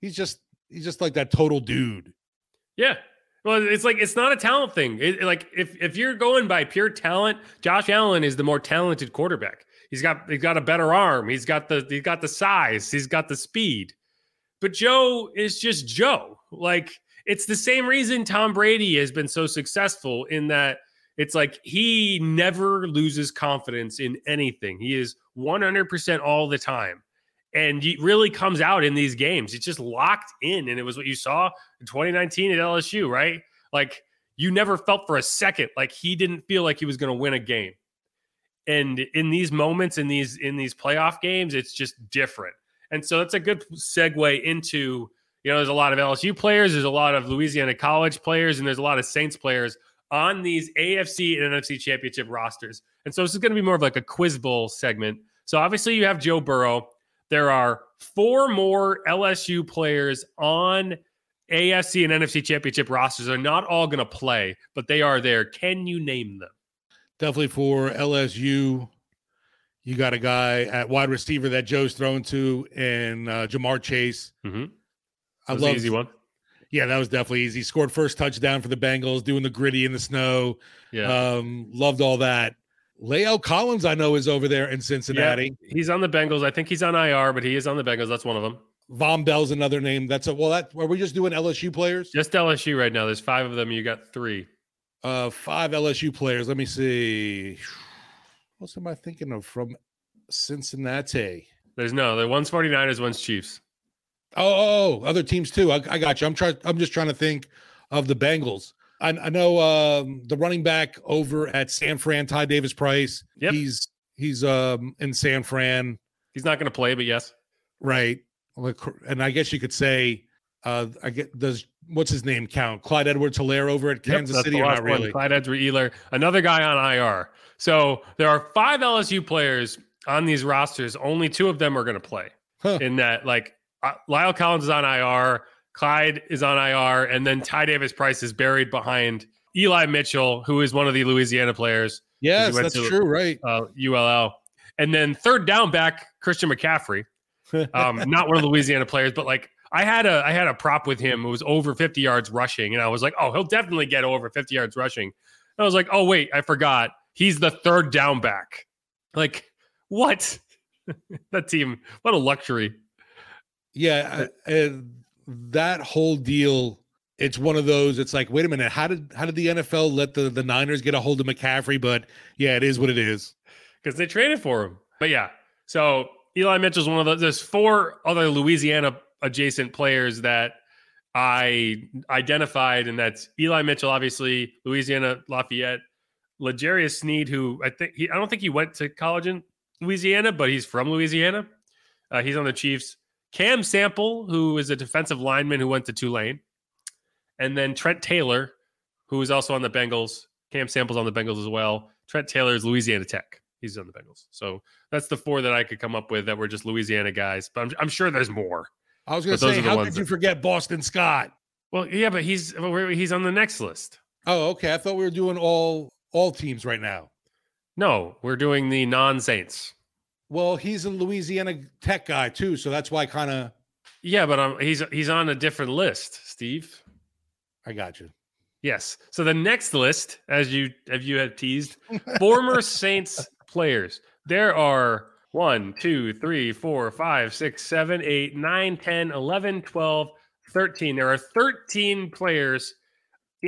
C: He's just, he's just like that total dude.
D: Yeah. Well, it's like it's not a talent thing. It, like if if you're going by pure talent, Josh Allen is the more talented quarterback. He's got he's got a better arm. He's got the he's got the size. He's got the speed. But Joe is just Joe. Like it's the same reason Tom Brady has been so successful in that it's like he never loses confidence in anything. He is 100% all the time. And he really comes out in these games. It's just locked in. And it was what you saw in 2019 at LSU, right? Like you never felt for a second like he didn't feel like he was going to win a game and in these moments in these in these playoff games it's just different and so that's a good segue into you know there's a lot of lsu players there's a lot of louisiana college players and there's a lot of saints players on these afc and nfc championship rosters and so this is going to be more of like a quiz bowl segment so obviously you have joe burrow there are four more lsu players on afc and nfc championship rosters they're not all going to play but they are there can you name them
C: definitely for LSU. You got a guy at wide receiver that Joe's thrown to, and uh, Ja'Marr Chase.
D: Mm-hmm. I love easy one.
C: Yeah, that was definitely easy. Scored first touchdown for the Bengals, doing the gritty in the snow.
D: Yeah,
C: um, loved all that. La'el Collins, I know, is over there in Cincinnati.
D: Yeah, he's on the Bengals. I think he's on IR, but he is on the Bengals. That's one of them.
C: Vonn Bell's another name. That's a well. That are we just doing LSU players?
D: Just LSU right now. There's five of them. You got three.
C: Uh, five LSU players. Let me see. What am I thinking of from Cincinnati?
D: There's no. The one's 49ers, one's Chiefs.
C: Oh, oh, oh, other teams too. I, I, got you. I'm trying. I'm just trying to think of the Bengals. I, I know um, the running back over at San Fran, Ty Davis Price.
D: Yep.
C: He's he's um, in San Fran.
D: He's not going to play, but yes,
C: right. And I guess you could say, uh, I get does what's his name count? Clyde Edwards Helaire over at Kansas yep, City, or not really?
D: Clyde Edwards Helaire, another guy on IR. So there are five LSU players on these rosters. Only two of them are going to play. Huh. In that, like La'el Collins is on IR, Clyde is on IR, and then Ty Davis Price is buried behind Eli Mitchell, who is one of the Louisiana players.
C: Yes, that's to, true, right?
D: Uh, ULL, and then third down back Christian McCaffrey, um, not one of the Louisiana players, but like I had a I had a prop with him. It was over 50 yards rushing, and I was like, oh, he'll definitely get over 50 yards rushing. And I was like, oh wait, I forgot. He's the third down back. Like what? that team, what a luxury.
C: Yeah, uh, that whole deal. It's one of those. It's like, wait a minute, how did how did the NFL let the the Niners get a hold of McCaffrey? But yeah, it is what it is
D: because they traded for him. But yeah, so Eli Mitchell's one of those. There's four other Louisiana adjacent players that I identified, and that's Eli Mitchell, obviously Louisiana Lafayette, L'Jarius Sneed, who I think he, I don't think he went to college in Louisiana, but he's from Louisiana. Uh, he's on the Chiefs. Cam Sample, who is a defensive lineman who went to Tulane, and then Trent Taylor, who is also on the Bengals. Cam Samples on the Bengals as well. Trent Taylor is Louisiana Tech. He's on the Bengals. So that's the four that I could come up with that were just Louisiana guys. But I'm, I'm sure there's more.
C: I was going to say, how could you
D: that-
C: forget Boston Scott?
D: Well, yeah, but he's he's on the next list.
C: Oh, okay. I thought we were doing all all teams right now.
D: No, we're doing the non Saints.
C: Well, he's a Louisiana Tech guy too, so that's why kind of
D: Yeah, but um, he's he's on a different list, Steve.
C: I got you.
D: Yes. So the next list, as you have you had teased, former Saints players. There are 1, 2, 3, 4, 5, 6, 7, 8, 9, 10, 11, 12, 13. There are 13 players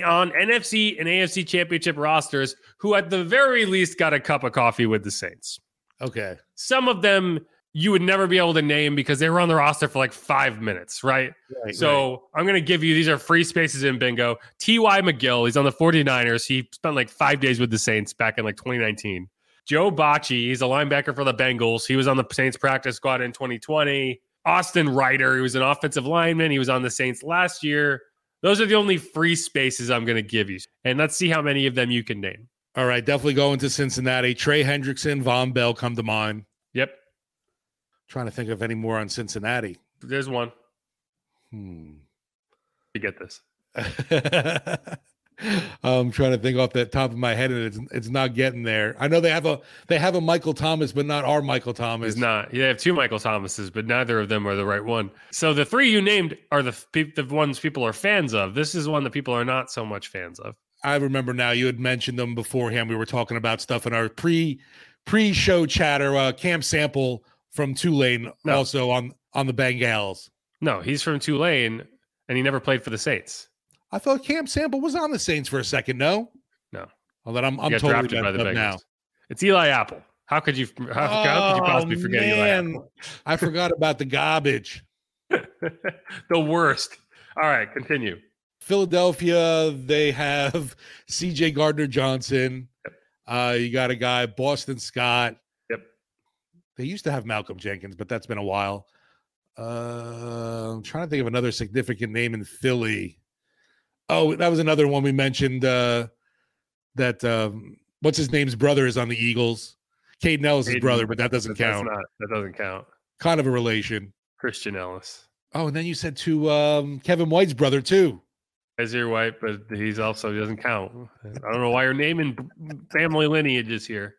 D: on NFC and AFC championship rosters who, at the very least, got a cup of coffee with the Saints.
C: Okay.
D: Some of them you would never be able to name because they were on the roster for like five minutes, right?
C: Right,
D: So I'm going to give you these are free spaces in bingo. T.Y. McGill, he's on the 49ers. He spent like five days with the Saints back in like 2019. Joe Bachie, he's a linebacker for the Bengals. He was on the Saints practice squad in 2020. Austin Reiter, he was an offensive lineman. He was on the Saints last year. Those are the only free spaces I'm going to give you. And let's see how many of them you can name.
C: All right, definitely going to Cincinnati. Trey Hendrickson, Vonn Bell come to mind.
D: Yep.
C: Trying to think of any more on Cincinnati.
D: There's one.
C: Hmm.
D: You get this.
C: I'm trying to think off the top of my head, and it's it's not getting there. I know they have a they have a Michael Thomas, but not our Michael Thomas.
D: He's not. They have two Michael Thomases, but neither of them are the right one. So the three you named are the the ones people are fans of. This is one that people are not so much fans of.
C: I remember now. You had mentioned them beforehand. We were talking about stuff in our pre pre show chatter. Uh, Cam Sample from Tulane,
D: No.
C: also on on the Bengals.
D: No, he's from Tulane, and he never played for the Saints.
C: I thought Cam Sample was on the Saints for a second. No,
D: No.
C: Well, then I'm I'm totally
D: drafted by the Bengals.
C: now.
D: It's Eli Apple. How could you? How, how could you possibly
C: Oh,
D: forget Eli
C: man.
D: Apple?
C: I forgot about the garbage.
D: the worst. All right, continue.
C: Philadelphia, they have CJ Gardner Johnson. Uh, you got a guy, Boston Scott.
D: Yep.
C: They used to have Malcolm Jenkins, but that's been a while. Uh, I'm trying to think of another significant name in Philly. Oh, that was another one we mentioned. Uh, that um, what's his name's brother is on the Eagles. Kaden Elliss'
D: Hayden,
C: brother, but that doesn't
D: But that's
C: count.
D: not- that doesn't count.
C: Kind of a relation.
D: Christian Elliss.
C: Oh, and then you said to um, Kevin White's brother too.
D: Isaiah White, but he's also he doesn't count. I don't know why you're naming family lineages here.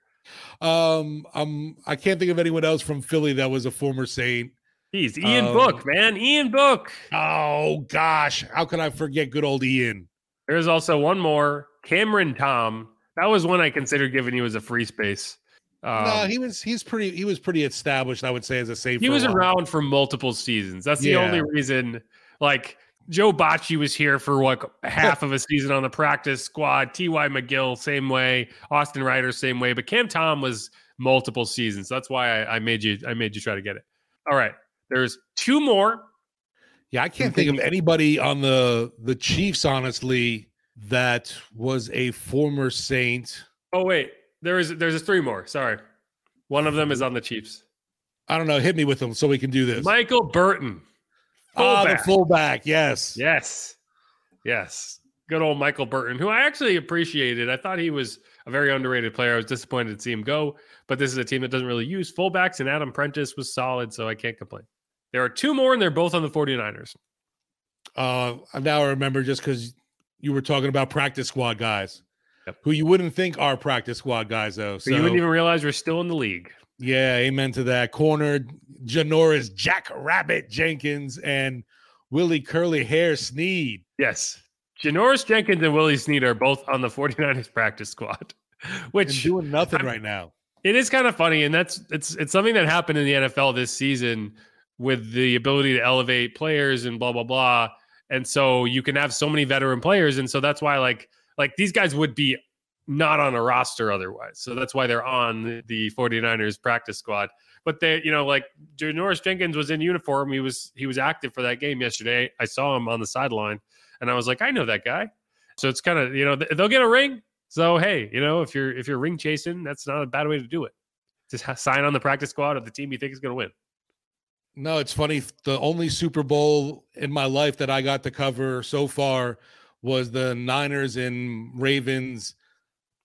C: Um, um, I can't think of anyone else from Philly that was a former Saint.
D: He's Ian
C: Um,
D: Book, man. Ian Book.
C: Oh gosh, how could I forget good old Ian?
D: There's also one more, Cameron Tom. That was one I considered giving you as a free space. Um,
C: no, he was he's pretty he was pretty established, I would say, as a Saint.
D: he was
C: while.
D: around for multiple seasons. That's the
C: Yeah.
D: only reason. Like Joe Bachie was here for like half of a season on the practice squad. T.Y. McGill, same way. Austin Reiter, same way. But Cam Tom was multiple seasons. That's why I, I made you. I made you try to get it. All right. There's two more.
C: Yeah, I can't think of anybody on the the Chiefs, honestly, that was a former Saint.
D: Oh wait, there is. There's three more. Sorry. One of them is on the Chiefs.
C: I don't know. Hit me with them so we can do this.
D: Michael Burton.
C: Ah, the
D: fullback.
C: fullback. Yes.
D: Yes. Yes. Good old Michael Burton, who I actually appreciated. I thought he was a very underrated player. I was disappointed to see him go, but this is a team that doesn't really use fullbacks, and Adam Prentice was solid, so I can't complain. There are two more, and they're both on the 49ers.
C: Uh, now I remember just because you were talking about practice squad guys,
D: Yep.
C: who you wouldn't think are practice squad guys though.
D: So
C: So
D: you wouldn't even realize we're still in the league.
C: Yeah, amen to that. Corner Janoris Jack Rabbit Jenkins and Willie Curly Hair Snead.
D: Yes. Janoris Jenkins and Willie Snead are both on the 49ers practice squad,
C: And
D: which
C: doing nothing
D: I'm-
C: right now.
D: It is kind of funny, and that's it's it's something that happened in the NFL this season with the ability to elevate players and blah blah blah. And so you can have so many veteran players, and so that's why like like these guys would be not on a roster otherwise. So that's why they're on the, the 49ers practice squad. But they, you know, like Janoris Jenkins was in uniform. He was he was active for that game yesterday. I saw him on the sideline, and I was like, I know that guy. So it's kind of you know th- they'll get a ring. So hey, you know if you're if you're ring chasing, that's not a bad way to do it. Just sign on the practice squad of the team you think is going to win.
C: No, it's funny. The only Super Bowl in my life that I got to cover so far was the Niners and Ravens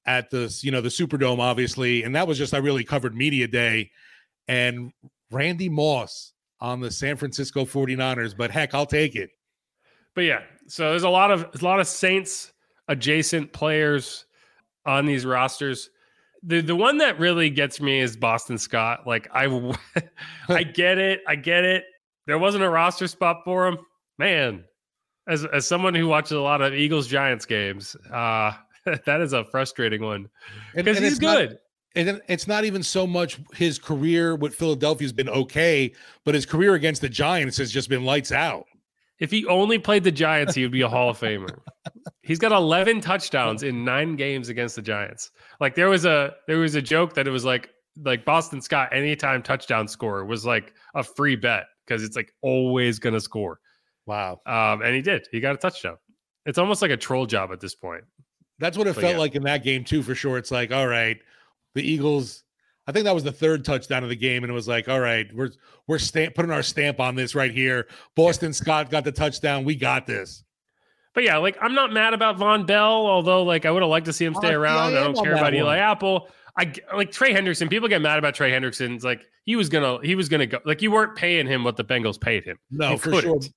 C: at the you know the Superdome, obviously, and that was just I really covered media day, and Randy Moss on the San Francisco 49ers. But heck, I'll take it.
D: But yeah, so there's a lot of a lot of Saints adjacent players on these rosters. The the one that really gets me is Boston Scott. Like I I get it. I get it. There wasn't a roster spot for him. Man, as as someone who watches a lot of Eagles Giants games, uh that is a frustrating one because he's good.
C: Not, and it's not even so much his career with Philadelphia has been okay, but his career against the Giants has just been lights out.
D: If he only played the Giants, he would be a Hall of Famer. He's got 11 touchdowns in 9 games against the Giants. Like there was a there was a joke that it was like like Boston Scott anytime touchdown score was like a free bet because it's like always going to score.
C: Wow.
D: Um and he did. He got a touchdown. It's almost like a troll job at this point.
C: That's what it felt yeah. like in that game too for sure. It's like, all right, the Eagles I think that was the third touchdown of the game, and it was like, all right, we're we're stamp, putting our stamp on this right here. Boston yeah. Scott got the touchdown. We got this.
D: But yeah, like I'm not mad about Vonn Bell, although like I would have liked to see him stay around. I, I don't care about one. Eli Apple. I like Trey Hendrickson. People get mad about Trey Hendrickson. It's like he was gonna he was gonna go. Like you weren't paying him what the Bengals paid him.
C: No,
D: you
C: for couldn't. sure.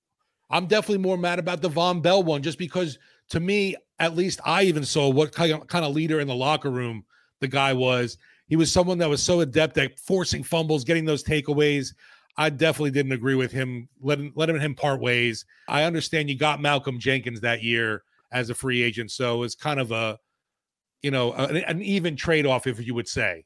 C: I'm definitely more mad about the Vonn Bell one, just because to me, at least I even saw what kind of, leader in the locker room the guy was he was someone that was so adept at forcing fumbles, getting those takeaways. I definitely didn't agree with him letting letting him part ways. I understand you got Malcolm Jenkins that year as a free agent, so it's kind of a you know an, an even trade off, if you would say.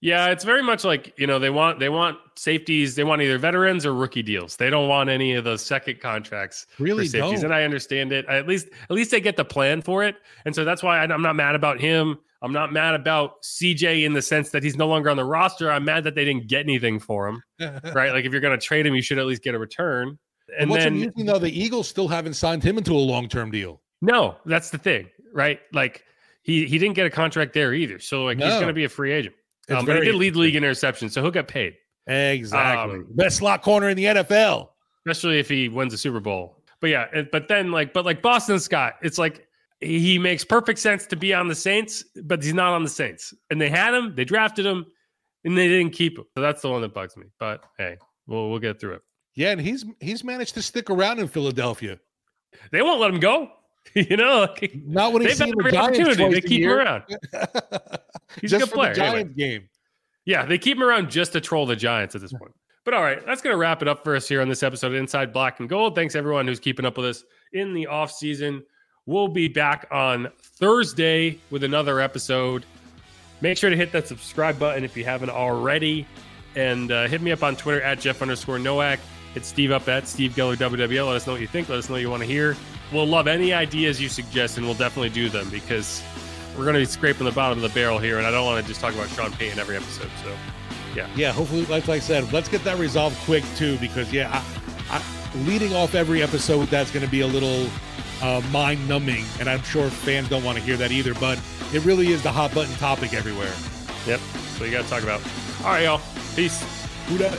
D: Yeah, it's very much like you know they want they want safeties. They want either veterans or rookie deals. They don't want any of those second contracts.
C: Really, safeties,
D: don't. and I understand it. At least at least they get the plan for it, and so that's why I'm not mad about him. I'm not mad about CJ in the sense that he's no longer on the roster. I'm mad that they didn't get anything for him, right? Like if you're going to trade him, you should at least get a return. And
C: what's
D: then,
C: amusing though, the Eagles still haven't signed him into a long term deal.
D: No, that's the thing, right? Like he he didn't get a contract there either, so like no. he's going to be a free agent. Um, but he did lead league in interceptions, so he'll get paid.
C: Exactly, um, best slot corner in the NFL,
D: especially if he wins the Super Bowl. But yeah, but then like, but like Boston Scott, it's like he makes perfect sense to be on the Saints, but he's not on the Saints. And they had him, they drafted him, and they didn't keep him. So that's the one that bugs me. But hey, we'll we'll get through it.
C: Yeah, and he's he's managed to stick around in Philadelphia.
D: They won't let him go. you know, like,
C: not when he's the Giants
D: They keep
C: him
D: around. He's a good player.
C: Giants anyway. game.
D: Yeah, they keep him around just to troll the Giants at this point. But all right, that's going to wrap it up for us here on this episode of Inside Black and Gold. Thanks everyone who's keeping up with us in the off season. We'll be back on Thursday with another episode. Make sure to hit that subscribe button if you haven't already. And uh, hit me up on Twitter at Jeff underscore Nowak. Hit Steve up at Steve Geller WWL. Let us know what you think. Let us know what you want to hear. We'll love any ideas you suggest, and we'll definitely do them because we're going to be scraping the bottom of the barrel here. And I don't want to just talk about Sean Payton every episode. So, yeah.
C: Yeah, hopefully, like I said, let's get that resolved quick, too, because, yeah, I, I, leading off every episode, that's going to be a little uh, mind numbing. And I'm sure fans don't want to hear that either, but it really is the hot button topic everywhere.
D: Yep. So you got to talk about. All right, y'all. Peace.
C: Who dat?